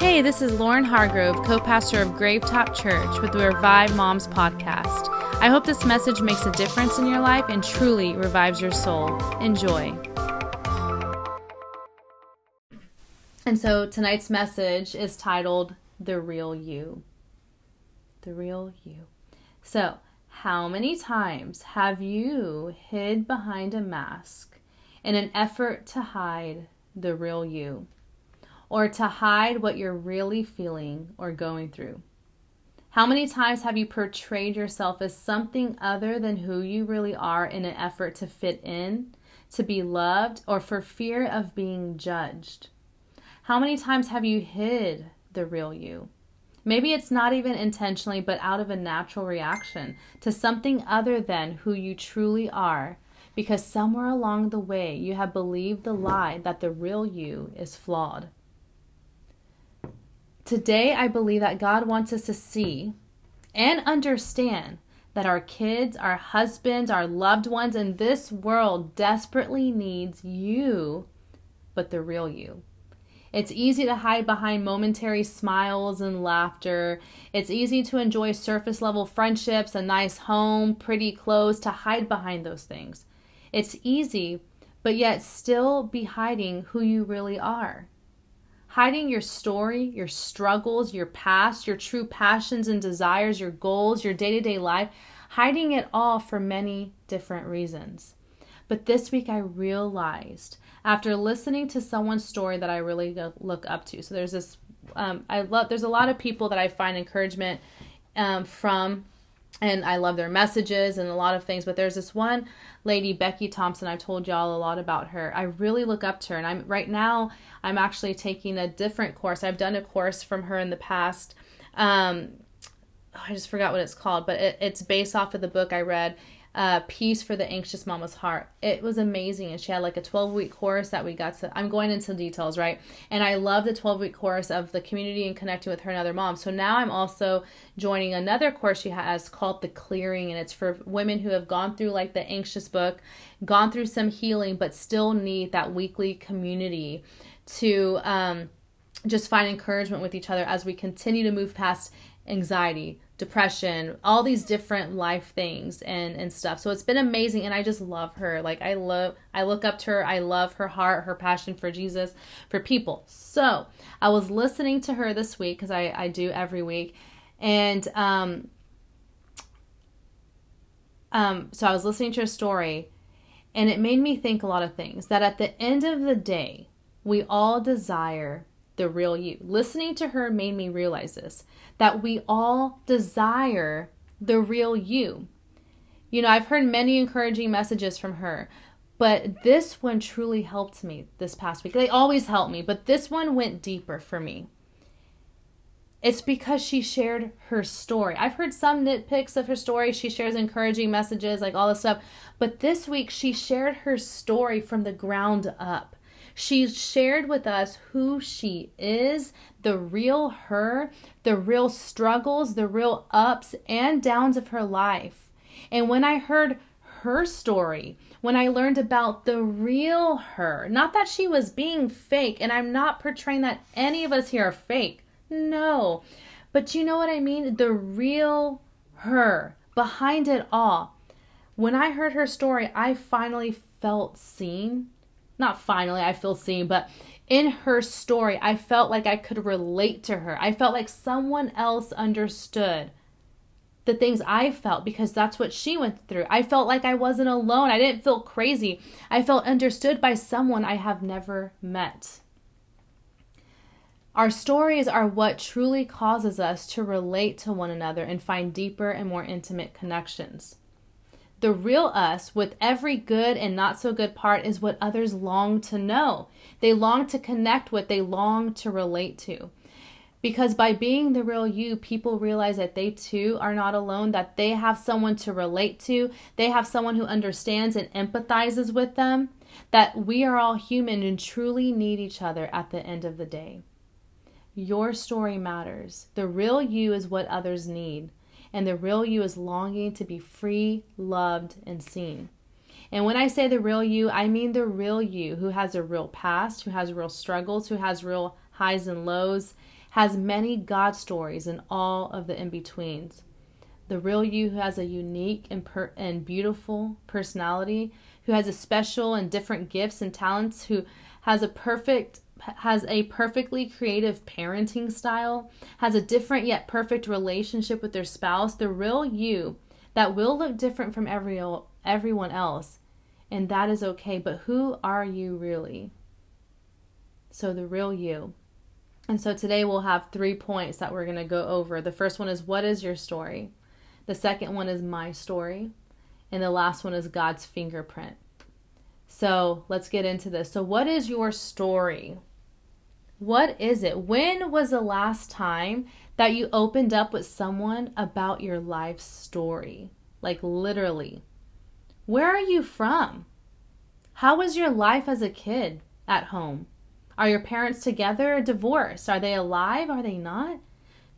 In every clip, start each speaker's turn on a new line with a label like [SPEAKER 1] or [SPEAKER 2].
[SPEAKER 1] Hey, this is Lauren Hargrove, co pastor of Gravetop Church with the Revive Moms podcast. I hope this message makes a difference in your life and truly revives your soul. Enjoy. And so tonight's message is titled The Real You. The Real You. So, how many times have you hid behind a mask in an effort to hide the real you? Or to hide what you're really feeling or going through? How many times have you portrayed yourself as something other than who you really are in an effort to fit in, to be loved, or for fear of being judged? How many times have you hid the real you? Maybe it's not even intentionally, but out of a natural reaction to something other than who you truly are, because somewhere along the way you have believed the lie that the real you is flawed. Today, I believe that God wants us to see and understand that our kids, our husbands, our loved ones in this world desperately needs you, but the real you. It's easy to hide behind momentary smiles and laughter. It's easy to enjoy surface level friendships, a nice home, pretty clothes, to hide behind those things. It's easy, but yet still be hiding who you really are hiding your story, your struggles, your past, your true passions and desires, your goals, your day to day life, hiding it all for many different reasons. But this week I realized after listening to someone's story that I really look up to. So there's this, um, I love, there's a lot of people that I find encouragement um, from and I love their messages and a lot of things. But there's this one lady, Becky Thompson. I've told y'all a lot about her. I really look up to her, and I'm right now. I'm actually taking a different course. I've done a course from her in the past. Um, I just forgot what it's called, but it, it's based off of the book I read uh, Peace for the Anxious Mama's Heart. It was amazing. And she had like a 12 week course that we got to, I'm going into details, right? And I love the 12 week course of the community and connecting with her and other moms. So now I'm also joining another course she has called The Clearing. And it's for women who have gone through like the anxious book, gone through some healing, but still need that weekly community to, um, just find encouragement with each other as we continue to move past anxiety, depression, all these different life things and and stuff. So it's been amazing and I just love her. Like I love I look up to her. I love her heart, her passion for Jesus, for people. So, I was listening to her this week cuz I I do every week and um um so I was listening to her story and it made me think a lot of things that at the end of the day, we all desire the real you. Listening to her made me realize this that we all desire the real you. You know, I've heard many encouraging messages from her, but this one truly helped me this past week. They always help me, but this one went deeper for me. It's because she shared her story. I've heard some nitpicks of her story. She shares encouraging messages, like all this stuff. But this week, she shared her story from the ground up. She shared with us who she is, the real her, the real struggles, the real ups and downs of her life. And when I heard her story, when I learned about the real her, not that she was being fake, and I'm not portraying that any of us here are fake. No. But you know what I mean? The real her behind it all. When I heard her story, I finally felt seen not finally I feel seen, but in her story, I felt like I could relate to her. I felt like someone else understood the things I felt because that's what she went through. I felt like I wasn't alone. I didn't feel crazy. I felt understood by someone I have never met. Our stories are what truly causes us to relate to one another and find deeper and more intimate connections. The real us, with every good and not so good part, is what others long to know. They long to connect with, they long to relate to. Because by being the real you, people realize that they too are not alone, that they have someone to relate to, they have someone who understands and empathizes with them, that we are all human and truly need each other at the end of the day. Your story matters. The real you is what others need and the real you is longing to be free, loved, and seen. And when I say the real you, I mean the real you who has a real past, who has real struggles, who has real highs and lows, has many God stories and all of the in betweens. The real you who has a unique and, per- and beautiful personality, who has a special and different gifts and talents, who has a perfect has a perfectly creative parenting style, has a different yet perfect relationship with their spouse, the real you that will look different from every everyone else, and that is okay, but who are you really? So the real you. And so today we'll have three points that we're going to go over. The first one is what is your story? The second one is my story. And the last one is God's fingerprint. So let's get into this. So, what is your story? What is it? When was the last time that you opened up with someone about your life story? Like, literally. Where are you from? How was your life as a kid at home? Are your parents together or divorced? Are they alive? Are they not?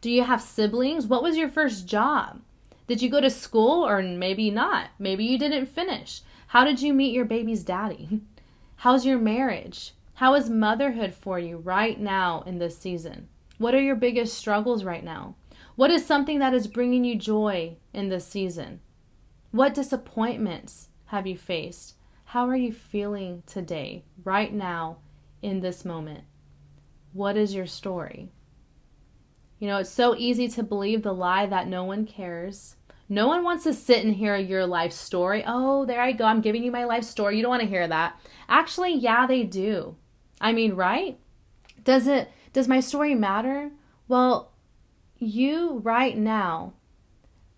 [SPEAKER 1] Do you have siblings? What was your first job? Did you go to school or maybe not? Maybe you didn't finish. How did you meet your baby's daddy? How's your marriage? How is motherhood for you right now in this season? What are your biggest struggles right now? What is something that is bringing you joy in this season? What disappointments have you faced? How are you feeling today, right now, in this moment? What is your story? You know, it's so easy to believe the lie that no one cares. No one wants to sit and hear your life story. Oh, there I go. I'm giving you my life story. You don't want to hear that. Actually, yeah, they do. I mean, right? Does it does my story matter? Well, you right now.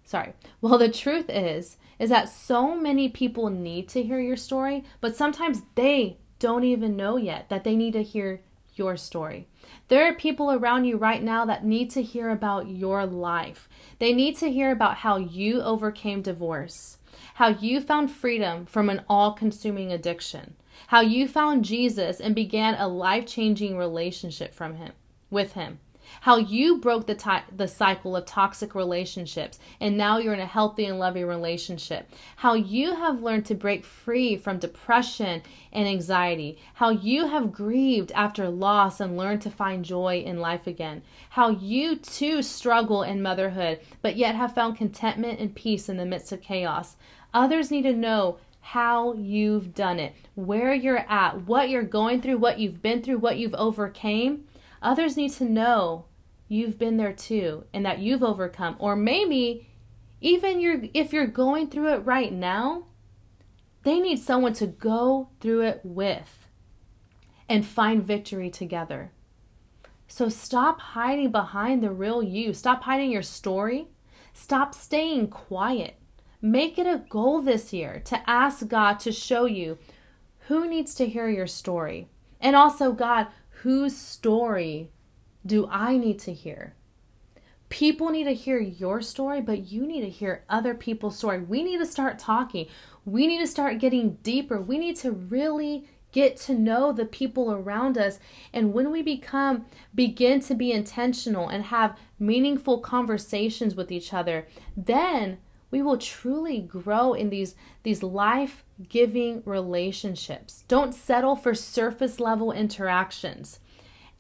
[SPEAKER 1] Sorry. Well, the truth is is that so many people need to hear your story, but sometimes they don't even know yet that they need to hear your story. There are people around you right now that need to hear about your life. They need to hear about how you overcame divorce, how you found freedom from an all consuming addiction, how you found Jesus and began a life changing relationship from him with him. How you broke the, ty- the cycle of toxic relationships and now you're in a healthy and loving relationship, how you have learned to break free from depression and anxiety, how you have grieved after loss and learned to find joy in life again, how you too struggle in motherhood but yet have found contentment and peace in the midst of chaos. Others need to know how you've done it, where you're at, what you're going through, what you've been through, what you've overcame Others need to know you've been there too and that you've overcome. Or maybe even you're, if you're going through it right now, they need someone to go through it with and find victory together. So stop hiding behind the real you. Stop hiding your story. Stop staying quiet. Make it a goal this year to ask God to show you who needs to hear your story. And also, God, whose story do I need to hear? People need to hear your story, but you need to hear other people's story. We need to start talking. We need to start getting deeper. We need to really get to know the people around us. And when we become, begin to be intentional and have meaningful conversations with each other, then we will truly grow in these, these life giving relationships. Don't settle for surface level interactions.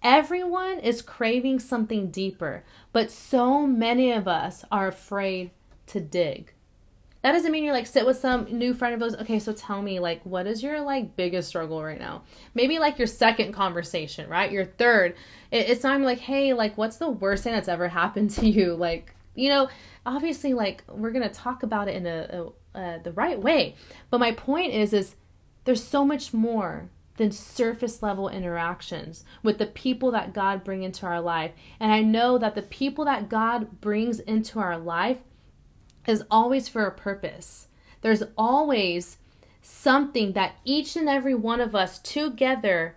[SPEAKER 1] Everyone is craving something deeper, but so many of us are afraid to dig. That doesn't mean you're like sit with some new friend of yours. Okay, so tell me, like, what is your like biggest struggle right now? Maybe like your second conversation, right? Your third. It, it's not like, hey, like, what's the worst thing that's ever happened to you? Like, you know, obviously, like, we're gonna talk about it in a, a uh, the right way. But my point is, is there's so much more than surface level interactions with the people that God bring into our life. And I know that the people that God brings into our life is always for a purpose. There's always something that each and every one of us together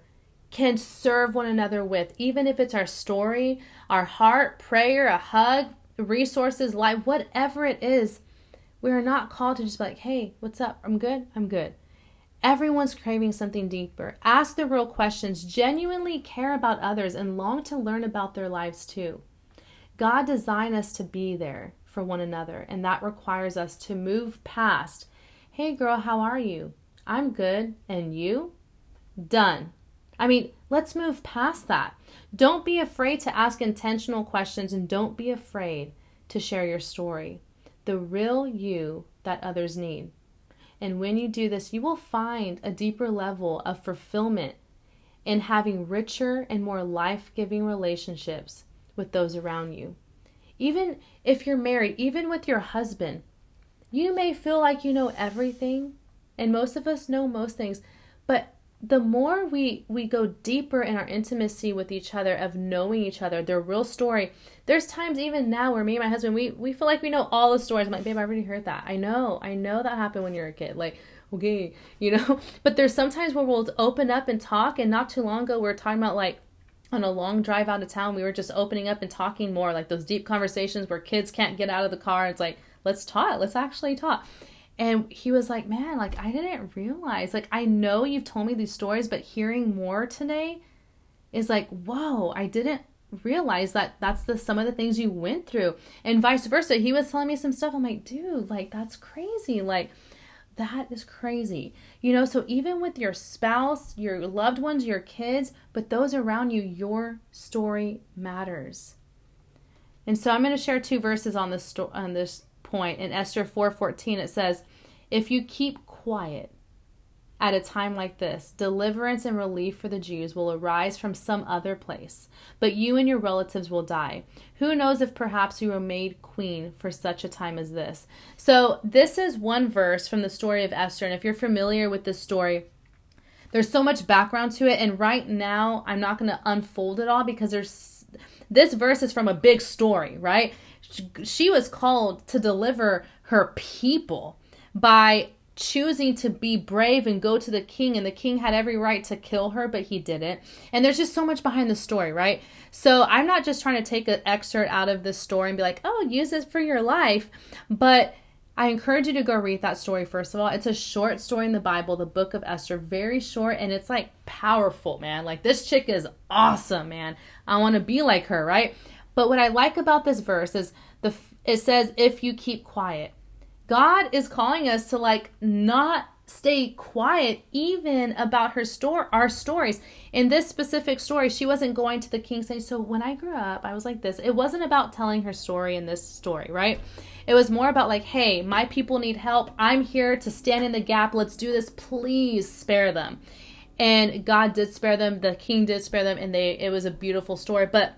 [SPEAKER 1] can serve one another with, even if it's our story, our heart, prayer, a hug, resources, life, whatever it is. We are not called to just be like, hey, what's up? I'm good. I'm good. Everyone's craving something deeper. Ask the real questions, genuinely care about others, and long to learn about their lives too. God designed us to be there for one another, and that requires us to move past, hey girl, how are you? I'm good. And you? Done. I mean, let's move past that. Don't be afraid to ask intentional questions and don't be afraid to share your story, the real you that others need. And when you do this, you will find a deeper level of fulfillment in having richer and more life giving relationships with those around you. Even if you're married, even with your husband, you may feel like you know everything, and most of us know most things, but the more we we go deeper in our intimacy with each other of knowing each other their real story. There's times even now where me and my husband we we feel like we know all the stories. I'm like babe i already heard that. I know. I know that happened when you're a kid. Like okay you know? But there's sometimes where we'll open up and talk and not too long ago we are talking about like on a long drive out of town we were just opening up and talking more like those deep conversations where kids can't get out of the car. It's like let's talk. Let's actually talk and he was like, Man, like, I didn't realize. Like, I know you've told me these stories, but hearing more today is like, Whoa, I didn't realize that that's the some of the things you went through. And vice versa he was telling me some stuff. I'm like dude like that's crazy. Like that is crazy. You know so even with your spouse your loved ones your kids but those around you your story matters. And so i'm going to share two verses on this sto- on this point in Esther 4:14 it says, "If you keep quiet at a time like this, deliverance and relief for the Jews will arise from some other place, but you and your relatives will die. Who knows if perhaps you were made queen for such a time as this?" So, this is one verse from the story of Esther, and if you're familiar with this story, there's so much background to it and right now I'm not going to unfold it all because there's this verse is from a big story, right? she was called to deliver her people by choosing to be brave and go to the king and the king had every right to kill her but he didn't. And there's just so much behind the story right? So i'm not just trying to take an excerpt out of this story and be like oh use this for your life. But i encourage you to go read that story first of all. It's a short story in the bible the book of esther very short and it's like powerful man. Like this chick is awesome man. I want to be like her right? But what I like about this verse is the it says if you keep quiet. God is calling us to like not stay quiet even about her store our stories. In this specific story she wasn't going to the king saying so when i grew up i was like this. It wasn't about telling her story in this story right it was more about like hey my people need help. I'm here to stand in the gap. Let's do this. Please spare them. And god did spare them. The king did spare them and they it was a beautiful story. But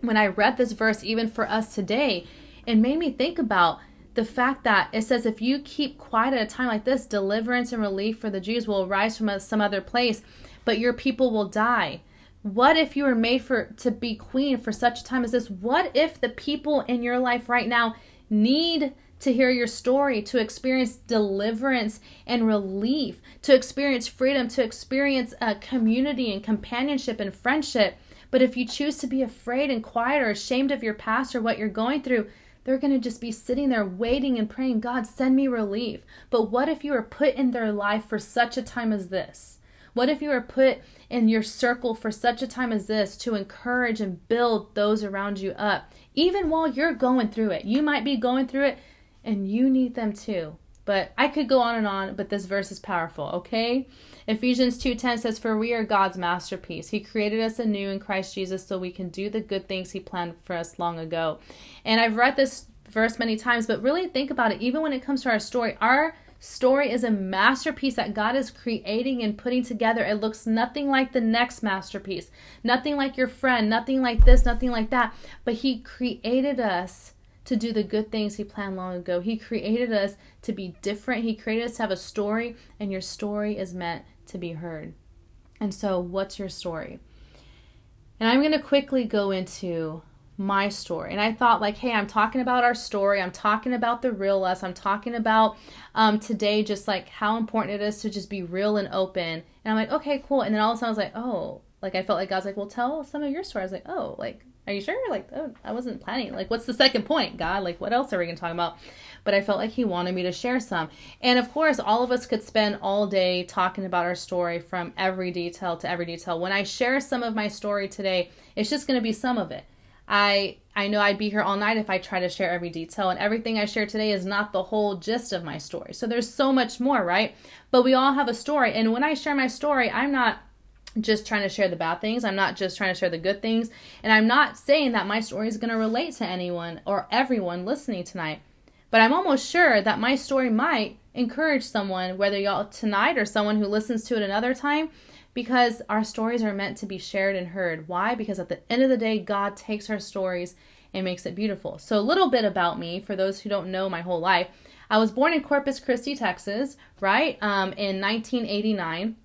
[SPEAKER 1] when I read this verse, even for us today, it made me think about the fact that it says, if you keep quiet at a time like this, deliverance and relief for the Jews will arise from some other place, but your people will die. What if you were made for to be queen for such a time as this? What if the people in your life right now need to hear your story, to experience deliverance and relief, to experience freedom, to experience a uh, community and companionship and friendship? But if you choose to be afraid and quiet or ashamed of your past or what you're going through, they're going to just be sitting there waiting and praying, God, send me relief. But what if you are put in their life for such a time as this? What if you are put in your circle for such a time as this to encourage and build those around you up? Even while you're going through it, you might be going through it and you need them too. But I could go on and on, but this verse is powerful, okay? Ephesians 2:10 says for we are God's masterpiece. He created us anew in Christ Jesus so we can do the good things he planned for us long ago. And I've read this verse many times, but really think about it even when it comes to our story, our story is a masterpiece that God is creating and putting together. It looks nothing like the next masterpiece, nothing like your friend, nothing like this, nothing like that. But He created us to do the good things He planned long ago. He created us to be different. He created us to have a story, and your story is meant to be heard. And so, what's your story? And I'm going to quickly go into my story. And I thought, like, hey, I'm talking about our story. I'm talking about the real us. I'm talking about um, today, just like how important it is to just be real and open. And I'm like, okay, cool. And then all of a sudden, I was like, oh, like I felt like God's like, well, tell some of your story. I was like, oh, like are you sure? Like, oh, I wasn't planning. Like, what's the second point, God? Like, what else are we to talk about? But I felt like He wanted me to share some. And of course, all of us could spend all day talking about our story from every detail to every detail. When I share some of my story today, it's just to be some of it. I I know I'd be here all night if I try to share every detail, and everything I share today is not the whole gist of my story. So there's so much more, right? But we all have a story, and when I share my story, I'm not just trying to share the bad things. I'm not just trying to share the good things. And I'm not saying that my story is going to relate to anyone or everyone listening tonight. But I'm almost sure that my story might encourage someone, whether y'all tonight or someone who listens to it another time, because our stories are meant to be shared and heard. Why? Because at the end of the day, God takes our stories and makes it beautiful. So, a little bit about me for those who don't know my whole life. I was born in Corpus Christi, Texas, right, um, in 1989.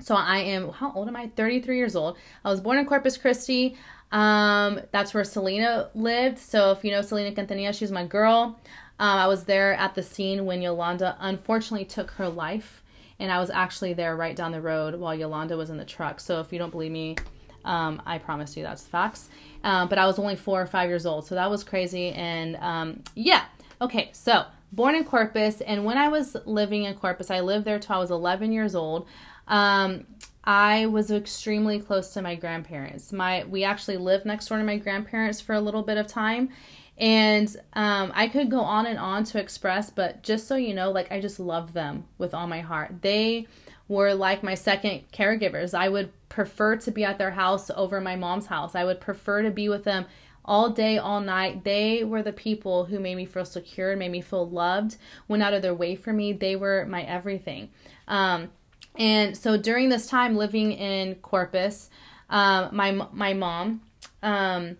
[SPEAKER 1] So I am, how old am I? 33 years old. I was born in Corpus Christi. Um, that's where Selena lived. So if you know Selena Quintanilla, she's my girl. Um, I was there at the scene when Yolanda unfortunately took her life, and I was actually there right down the road while Yolanda was in the truck. So if you don't believe me, um, I promise you that's facts. Um, but I was only four or five years old, so that was crazy. And um, yeah, okay, so born in Corpus, and when I was living in Corpus, I lived there till I was 11 years old. Um, I was extremely close to my grandparents. My we actually lived next door to my grandparents for a little bit of time, and um, I could go on and on to express, but just so you know, like I just love them with all my heart. They were like my second caregivers. I would prefer to be at their house over my mom's house. I would prefer to be with them all day, all night. They were the people who made me feel secure, made me feel loved, went out of their way for me. They were my everything. Um, and so during this time living in Corpus, um, my my mom um,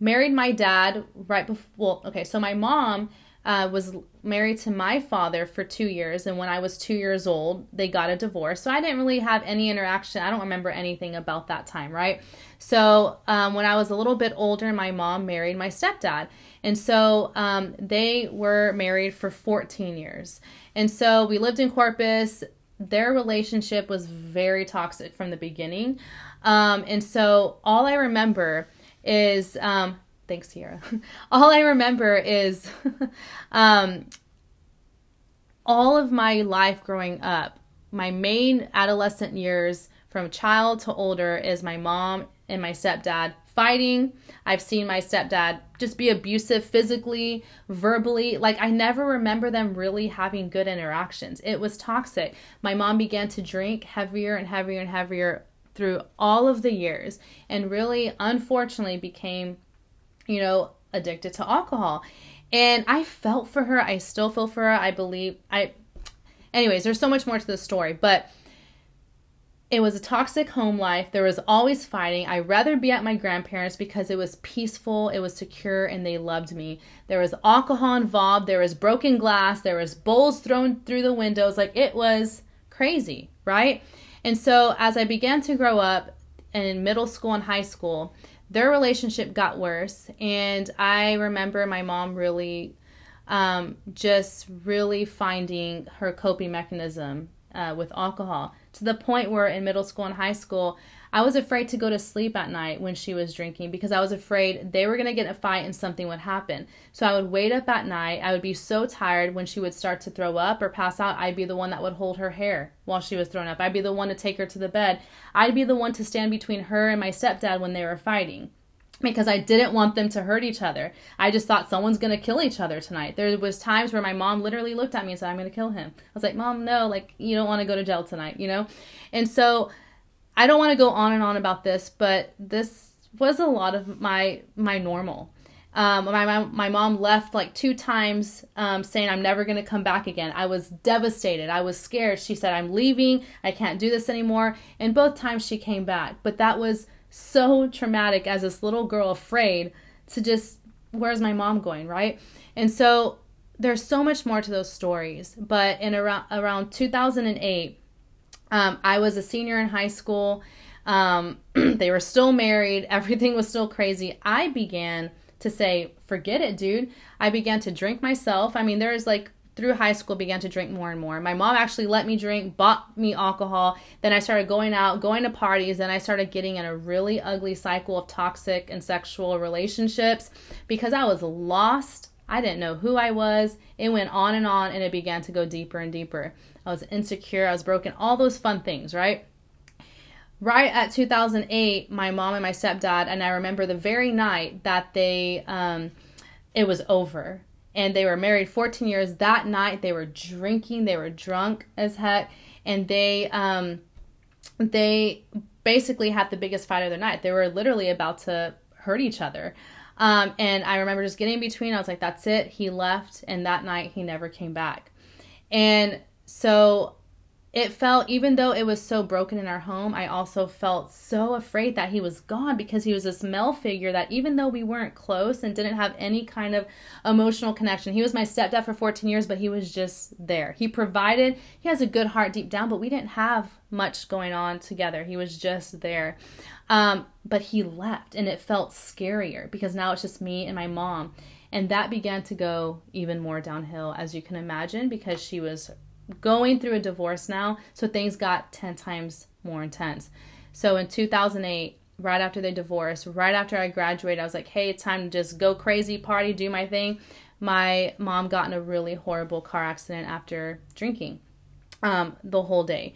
[SPEAKER 1] married my dad right before. Well, okay, so my mom uh, was married to my father for two years, and when I was two years old, they got a divorce. So I didn't really have any interaction. I don't remember anything about that time, right? So um, when I was a little bit older, my mom married my stepdad, and so um, they were married for 14 years. And so we lived in Corpus. Their relationship was very toxic from the beginning. Um, and so all I remember is um, thanks, Sierra. all I remember is um, all of my life growing up, my main adolescent years from child to older is my mom and my stepdad fighting. I've seen my stepdad just be abusive physically, verbally. Like, I never remember them really having good interactions. It was toxic. My mom began to drink heavier and heavier and heavier through all of the years and really unfortunately became you know addicted to alcohol and i felt for her i still feel for her i believe i anyways there's so much more to the story but it was a toxic home life. There was always fighting. I'd rather be at my grandparents because it was peaceful, it was secure, and they loved me. There was alcohol involved, there was broken glass, there was bowls thrown through the windows. Like it was crazy, right? And so as I began to grow up in middle school and high school, their relationship got worse. And I remember my mom really um, just really finding her coping mechanism uh, with alcohol to the point where in middle school and high school, I was afraid to go to sleep at night when she was drinking because I was afraid they were going to get a fight and something would happen. So I would wait up at night. I would be so tired when she would start to throw up or pass out. I'd be the one that would hold her hair while she was throwing up. I'd be the one to take her to the bed. I'd be the one to stand between her and my stepdad when they were fighting because I didn't want them to hurt each other. I just thought someone's going to kill each other tonight. There was times where my mom literally looked at me and said, "I'm going to kill him." I was like, "Mom, no, like you don't want to go to jail tonight, you know?" And so I don't want to go on and on about this, but this was a lot of my my normal. Um, my, my, mom left like two times um, saying i'm never going to come back again i was devastated i was scared she said i'm leaving i can't do this anymore and both times she came back but that was so traumatic as this little girl afraid to just where's my mom going right? And so there's so much more to those stories but in around around 2008 um, i was a senior in high school um, they were still married everything was still crazy. I began to say forget it dude. I began to drink myself. I mean there's like through high school began to drink more and more. My mom actually let me drink, bought me alcohol. Then I started going out, going to parties, and I started getting in a really ugly cycle of toxic and sexual relationships because I was lost. I didn't know who I was. It went on and on and it began to go deeper and deeper. I was insecure, I was broken, all those fun things, right? Right at 2008, my mom and my stepdad, and I remember the very night that they, um, it was over and they were married 14 years. That night they were drinking, they were drunk as heck, and they um they basically had the biggest fight of the night. They were literally about to hurt each other. Um, and I remember just getting in between. I was like, that's it. He left. And that night, he never came back. And so it felt even though it was so broken in our home i also felt so afraid that he was gone because he was this male figure that even though we weren't close and didn't have any kind of emotional connection he was my stepdad for 14 years but he was just there. He provided he has a good heart deep down but we didn't have much going on together. He was just there. Um, but he left and it felt scarier because now it's just me and my mom. And that began to go even more downhill as you can imagine because she was going through a divorce now, so things got 10 times more intense. So in 2008, right after they divorced, right after I graduated, I was like, hey, it's time to just go crazy, party, do my thing. My mom got in a really horrible car accident after drinking um, the whole day.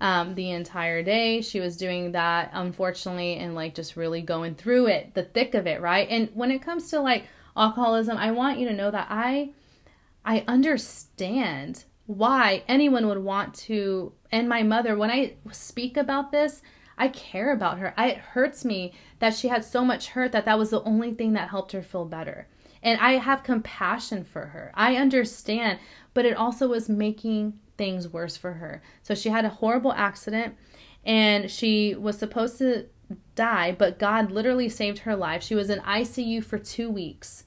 [SPEAKER 1] Um, the entire day. She was doing that, unfortunately, and like just really going through it, the thick of it, right? And when it comes to like alcoholism, I want you to know that I I understand why anyone would want to and my mother when i speak about this i care about her. I, it hurts me that she had so much hurt that that was the only thing that helped her feel better. And i have compassion for her. I understand but it also was making things worse for her. So she had a horrible accident and she was supposed to die but god literally saved her life. She was in icu for two weeks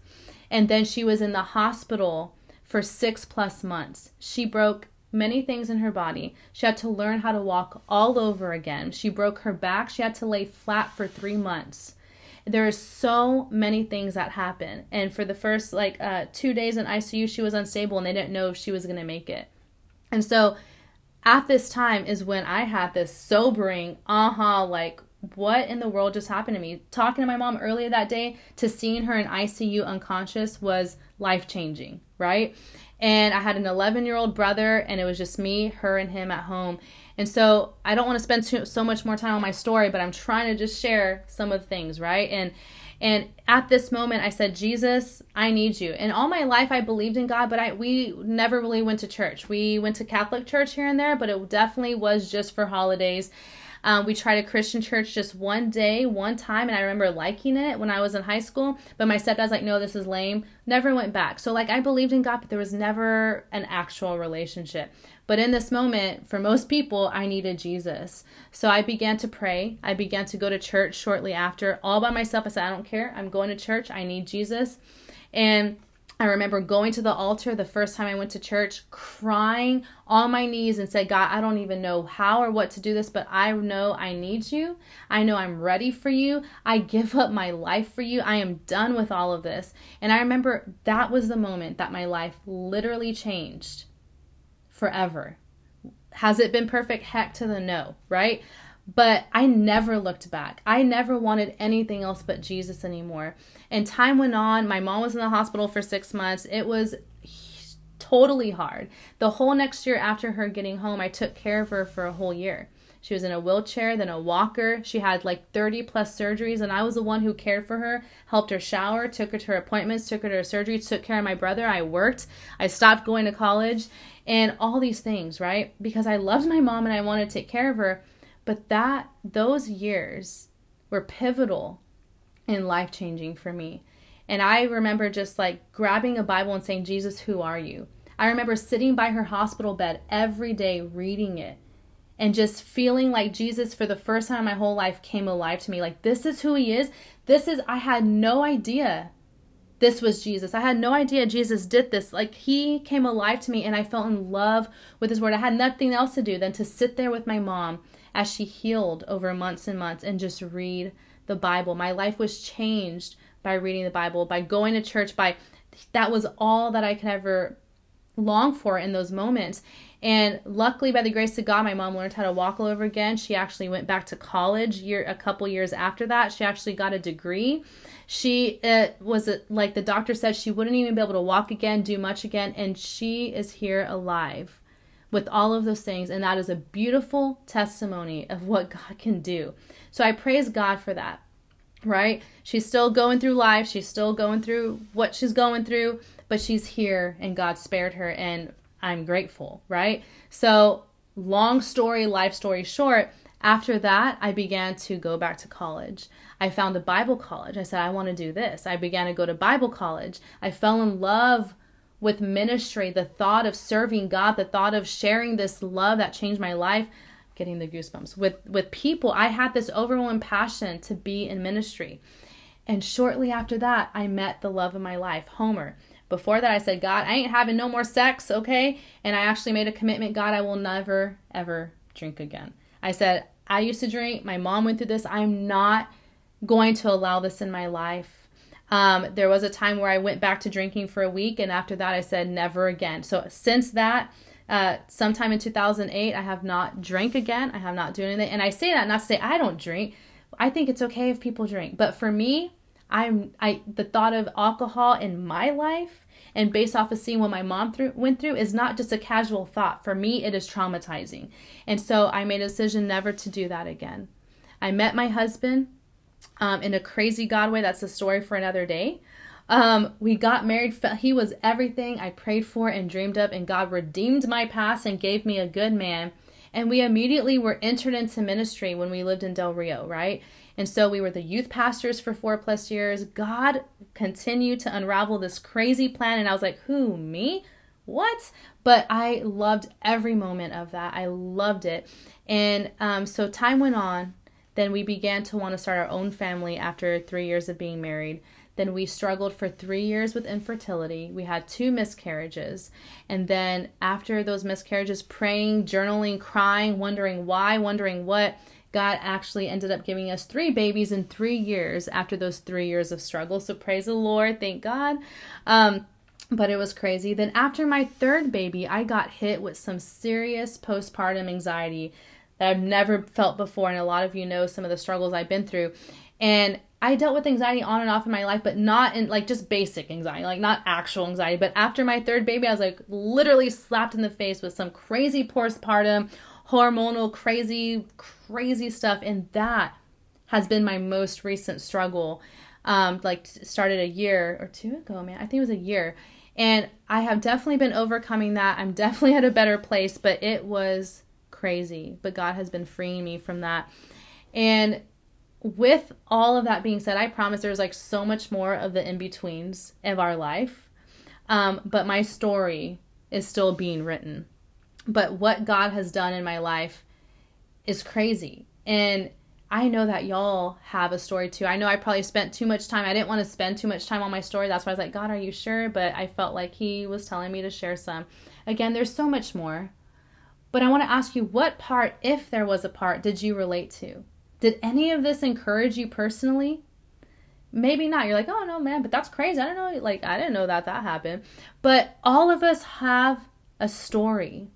[SPEAKER 1] and then she was in the hospital for six plus months. She broke many things in her body. She had to learn how to walk all over again. She broke her back. She had to lay flat for three months. There are so many things that happen. And for the first like uh, two days in ICU, she was unstable and they didn't know if she was going to make it. And so at this time is when I had this sobering, aha, uh-huh, like, what in the world just happened to me? Talking to my mom earlier that day to seeing her in ICU unconscious was life changing right? And I had an 11 year old brother, and it was just me, her, and him at home. And so I don't want to spend too, so much more time on my story, but I'm trying to just share some of the things, right? And and at this moment, I said, Jesus, I need you. And all my life, I believed in God, but I we never really went to church. We went to Catholic church here and there, but it definitely was just for holidays. Um, we tried a Christian church just one day, one time, and I remember liking it when I was in high school. But my stepdad's like, no, this is lame. Never went back. So, like, I believed in God, but there was never an actual relationship. But in this moment, for most people, I needed Jesus. So I began to pray. I began to go to church shortly after, all by myself. I said, I don't care. I'm going to church. I need Jesus. And I remember going to the altar the first time I went to church, crying on my knees and said, God, I don't even know how or what to do this, but I know I need you. I know I'm ready for you. I give up my life for you. I am done with all of this. And I remember that was the moment that my life literally changed forever. Has it been perfect? Heck to the no, right? But I never looked back. I never wanted anything else but Jesus anymore. And time went on. My mom was in the hospital for six months. It was totally hard. The whole next year after her getting home, I took care of her for a whole year. She was in a wheelchair, then a walker. She had like 30 plus surgeries, and I was the one who cared for her, helped her shower, took her to her appointments, took her to her surgery, took care of my brother. I worked. I stopped going to college, and all these things, right? Because I loved my mom and I wanted to take care of her. But that those years were pivotal and life changing for me. And I remember just like grabbing a Bible and saying, Jesus, who are you? I remember sitting by her hospital bed every day reading it and just feeling like Jesus for the first time in my whole life came alive to me. Like, this is who he is. This is, I had no idea this was Jesus. I had no idea Jesus did this. Like, he came alive to me and I fell in love with his word. I had nothing else to do than to sit there with my mom as she healed over months and months and just read the Bible. My life was changed by reading the Bible, by going to church, by that was all that I could ever long for in those moments. And luckily, by the grace of God, my mom learned how to walk all over again. She actually went back to college year a couple years after that. She actually got a degree. She uh, was a, like the doctor said she wouldn't even be able to walk again, do much again, and she is here alive with all of those things. And that is a beautiful testimony of what God can do. So I praise God for that, right? She's still going through life, she's still going through what she's going through, but she's here and God spared her. And I'm grateful, right? So, long story, life story short, After that, I began to go back to college. I found a Bible college. I said, I want to do this. I began to go to Bible college. I fell in love with ministry, the thought of serving God, the thought of sharing this love that changed my life, getting the goosebumps with with people. I had this overwhelming passion to be in ministry. And shortly after that, I met the love of my life, Homer. Before that, I said, God, I ain't having no more sex, okay? And I actually made a commitment God, I will never, ever drink again. I said, I used to drink. My mom went through this. I'm not going to allow this in my life. Um, there was a time where I went back to drinking for a week, and after that, I said, never again. So since that, uh, sometime in 2008, I have not drank again. I have not done anything. And I say that not to say I don't drink. I think it's okay if people drink. But for me, I'm I the thought of alcohol in my life and based off of seeing what my mom through, went through is not just a casual thought. For me, it is traumatizing. And so I made a decision never to do that again. I met my husband um, in a crazy God way. That's a story for another day. Um, we got married. He was everything I prayed for and dreamed of, and God redeemed my past and gave me a good man. And we immediately were entered into ministry when we lived in Del Rio, right? And so we were the youth pastors for four plus years. God continued to unravel this crazy plan. And I was like, who, me? What? But I loved every moment of that. I loved it. And um, so time went on. Then we began to want to start our own family after three years of being married. Then we struggled for three years with infertility. We had two miscarriages. And then after those miscarriages, praying, journaling, crying, wondering why, wondering what, God actually ended up giving us three babies in three years after those three years of struggle. So praise the Lord. Thank God. Um, but it was crazy. Then after my third baby, I got hit with some serious postpartum anxiety that I've never felt before. And a lot of you know some of the struggles I've been through. And I dealt with anxiety on and off in my life, but not in like just basic anxiety, like not actual anxiety. But after my third baby, I was like literally slapped in the face with some crazy postpartum hormonal, crazy, crazy stuff. And that has been my most recent struggle. Um, like started a year or two ago, man. I think it was a year. And I have definitely been overcoming that. I'm definitely at a better place, but it was crazy. But God has been freeing me from that. And with all of that being said, I promise there's like so much more of the in betweens of our life. Um, but my story is still being written but what God has done in my life is crazy. And I know that y'all have a story too. I know I probably spent too much time. I didn't want to spend too much time on my story. That's why I was like, God, are you sure? But I felt like He was telling me to share some. Again, there's so much more. But I want to ask you, what part, if there was a part, did you relate to? Did any of this encourage you personally? Maybe not. You're like, oh no, man, but that's crazy. I don't know. Like, I didn't know that that happened. But all of us have a story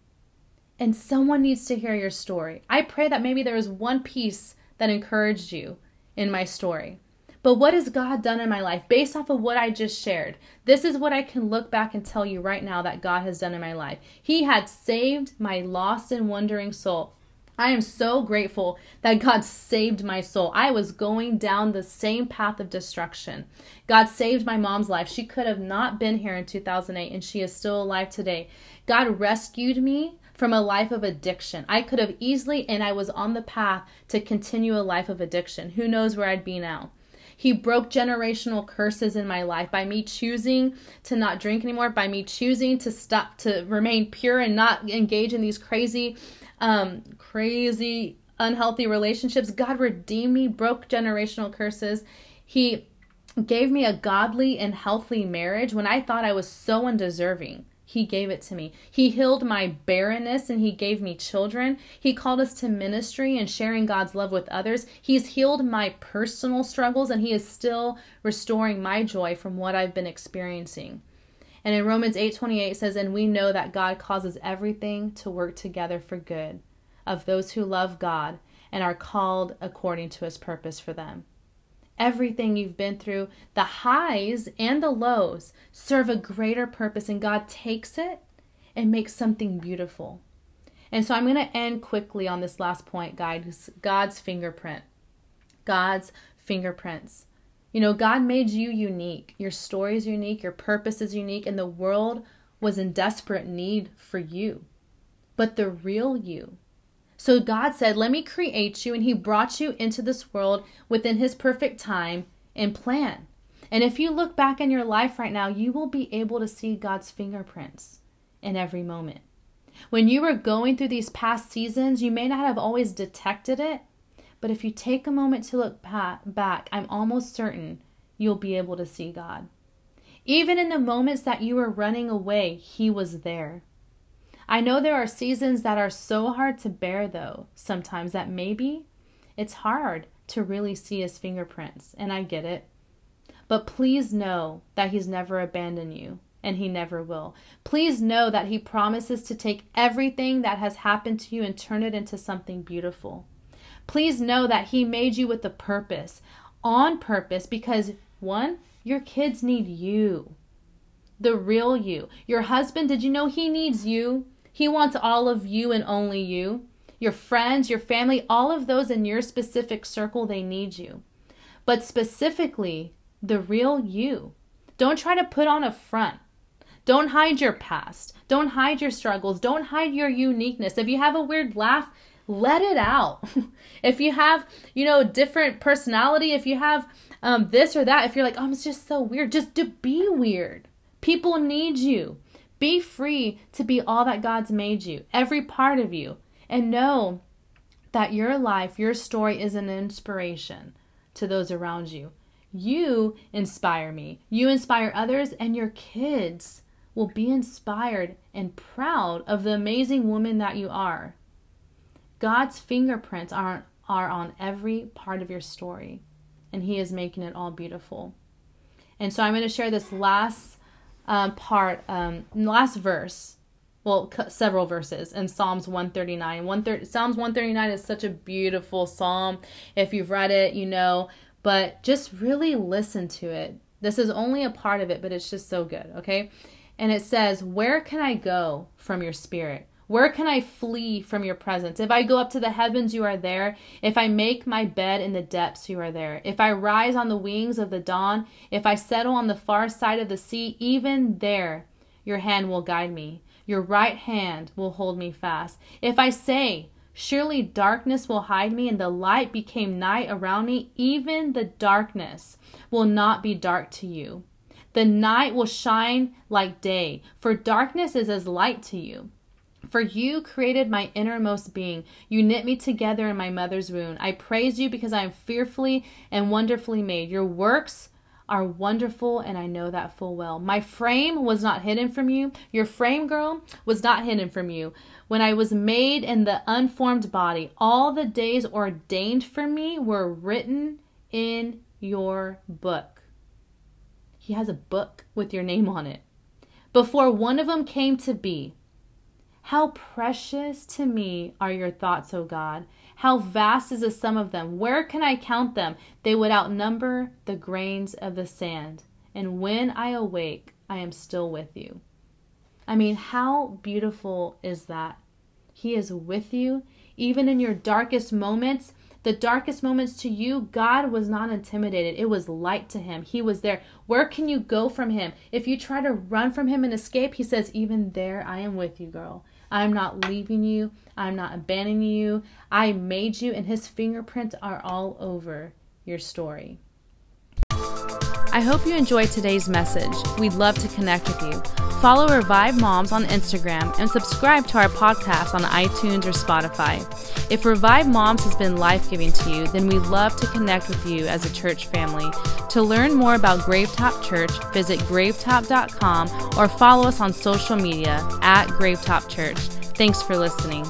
[SPEAKER 1] and someone needs to hear your story. I pray that maybe there is one piece that encouraged you in my story. But what has God done in my life based off of what I just shared? This is what I can look back and tell you right now that God has done in my life. He had saved my lost and wandering soul. I am so grateful that God saved my soul. I was going down the same path of destruction. God saved my mom's life. She could have not been here in 2008 and she is still alive today. God rescued me from a life of addiction. I could have easily, and I was on the path to continue a life of addiction. Who knows where I'd be now? He broke generational curses in my life by me choosing to not drink anymore, by me choosing to stop, to remain pure and not engage in these crazy, um, crazy, unhealthy relationships. God redeemed me, broke generational curses. He gave me a godly and healthy marriage when I thought I was so undeserving. He gave it to me. He healed my barrenness and He gave me children. He called us to ministry and sharing God's love with others. He's healed my personal struggles and He is still restoring my joy from what I've been experiencing. And in Romans 8:28 says, "And we know that God causes everything to work together for good of those who love God and are called according to his purpose for them." Everything you've been through, the highs and the lows serve a greater purpose, and God takes it and makes something beautiful. And so I'm going to end quickly on this last point, guys God's fingerprint. God's fingerprints. You know, God made you unique. Your story is unique, your purpose is unique, and the world was in desperate need for you. But the real you, So God said, Let me create you, and He brought you into this world within His perfect time and plan. And if you look back in your life right now, you will be able to see God's fingerprints in every moment. When you were going through these past seasons, you may not have always detected it, but if you take a moment to look back, I'm almost certain you'll be able to see God. Even in the moments that you were running away, He was there. I know there are seasons that are so hard to bear, though, sometimes that maybe it's hard to really see His fingerprints, and I get it. But please know that He's never abandoned you and he never will. Please know that he promises to take everything that has happened to you and turn it into something beautiful. Please know that he made you with a purpose, on purpose, because one, your kids need you, the real you. Your husband, did you know he needs you? He wants all of you and only you. Your friends, your family, all of those in your specific circle, they need you. But specifically, the real you. Don't try to put on a front. Don't hide your past. Don't hide your struggles. Don't hide your uniqueness. If you have a weird laugh, let it out. if you have, you know, different personality, if you have um, this or that, if you're like, oh, I'm just so weird, just to be weird. People need you. Be free to be all that God's made you, every part of you, and know that your life, your story is an inspiration to those around you. You inspire me. You inspire others and your kids will be inspired and proud of the amazing woman that you are. God's fingerprints are, are on every part of your story, and He is making it all beautiful. And so I'm going to share this last um, part, um, last verse, well, c- several verses in Psalms 139. 130, Psalms 139 is such a beautiful psalm. If you've read it, you know, but just really listen to it. This is only a part of it, but it's just so good, okay? and it says, Where can I go from your spirit? Where can I flee from your presence? If I go up to the heavens, you are there. If I make my bed in the depths, you are there. If I rise on the wings of the dawn, if I settle on the far side of the sea, even there your hand will guide me. Your right hand will hold me fast. If I say, Surely darkness will hide me, and the light became night around me, even the darkness will not be dark to you. The night will shine like day, for darkness is as light to you. For you created my innermost being. You knit me together in my mother's womb. I praise you because I am fearfully and wonderfully made. Your works are wonderful, and I know that full well. My frame was not hidden from you. Your frame, girl, was not hidden from you. When I was made in the unformed body, all the days ordained for me were written in your book. He has a book with your name on it. Before one of them came to be, how precious to me are your thoughts, O God. How vast is the sum of them. Where can I count them? They would outnumber the grains of the sand. And when I awake, I am still with you. I mean, how beautiful is that? He is with you, even in your darkest moments the darkest moments to you, God was not intimidated. It was light to him. He was there. Where can you go from him? If you try to run from him and escape, he says, Even there, I am with you, girl. I'm not leaving you. I'm not abandoning you. I made you, and his fingerprints are all over your story. I hope you enjoyed today's message. We'd love to connect with you. Follow Revive Moms on Instagram and subscribe to our podcast on iTunes or Spotify. If Revive Moms has been life giving to you, then we'd love to connect with you as a church family. To learn more about Gravetop Church, visit gravetop.com or follow us on social media at Gravetop Church. Thanks for listening.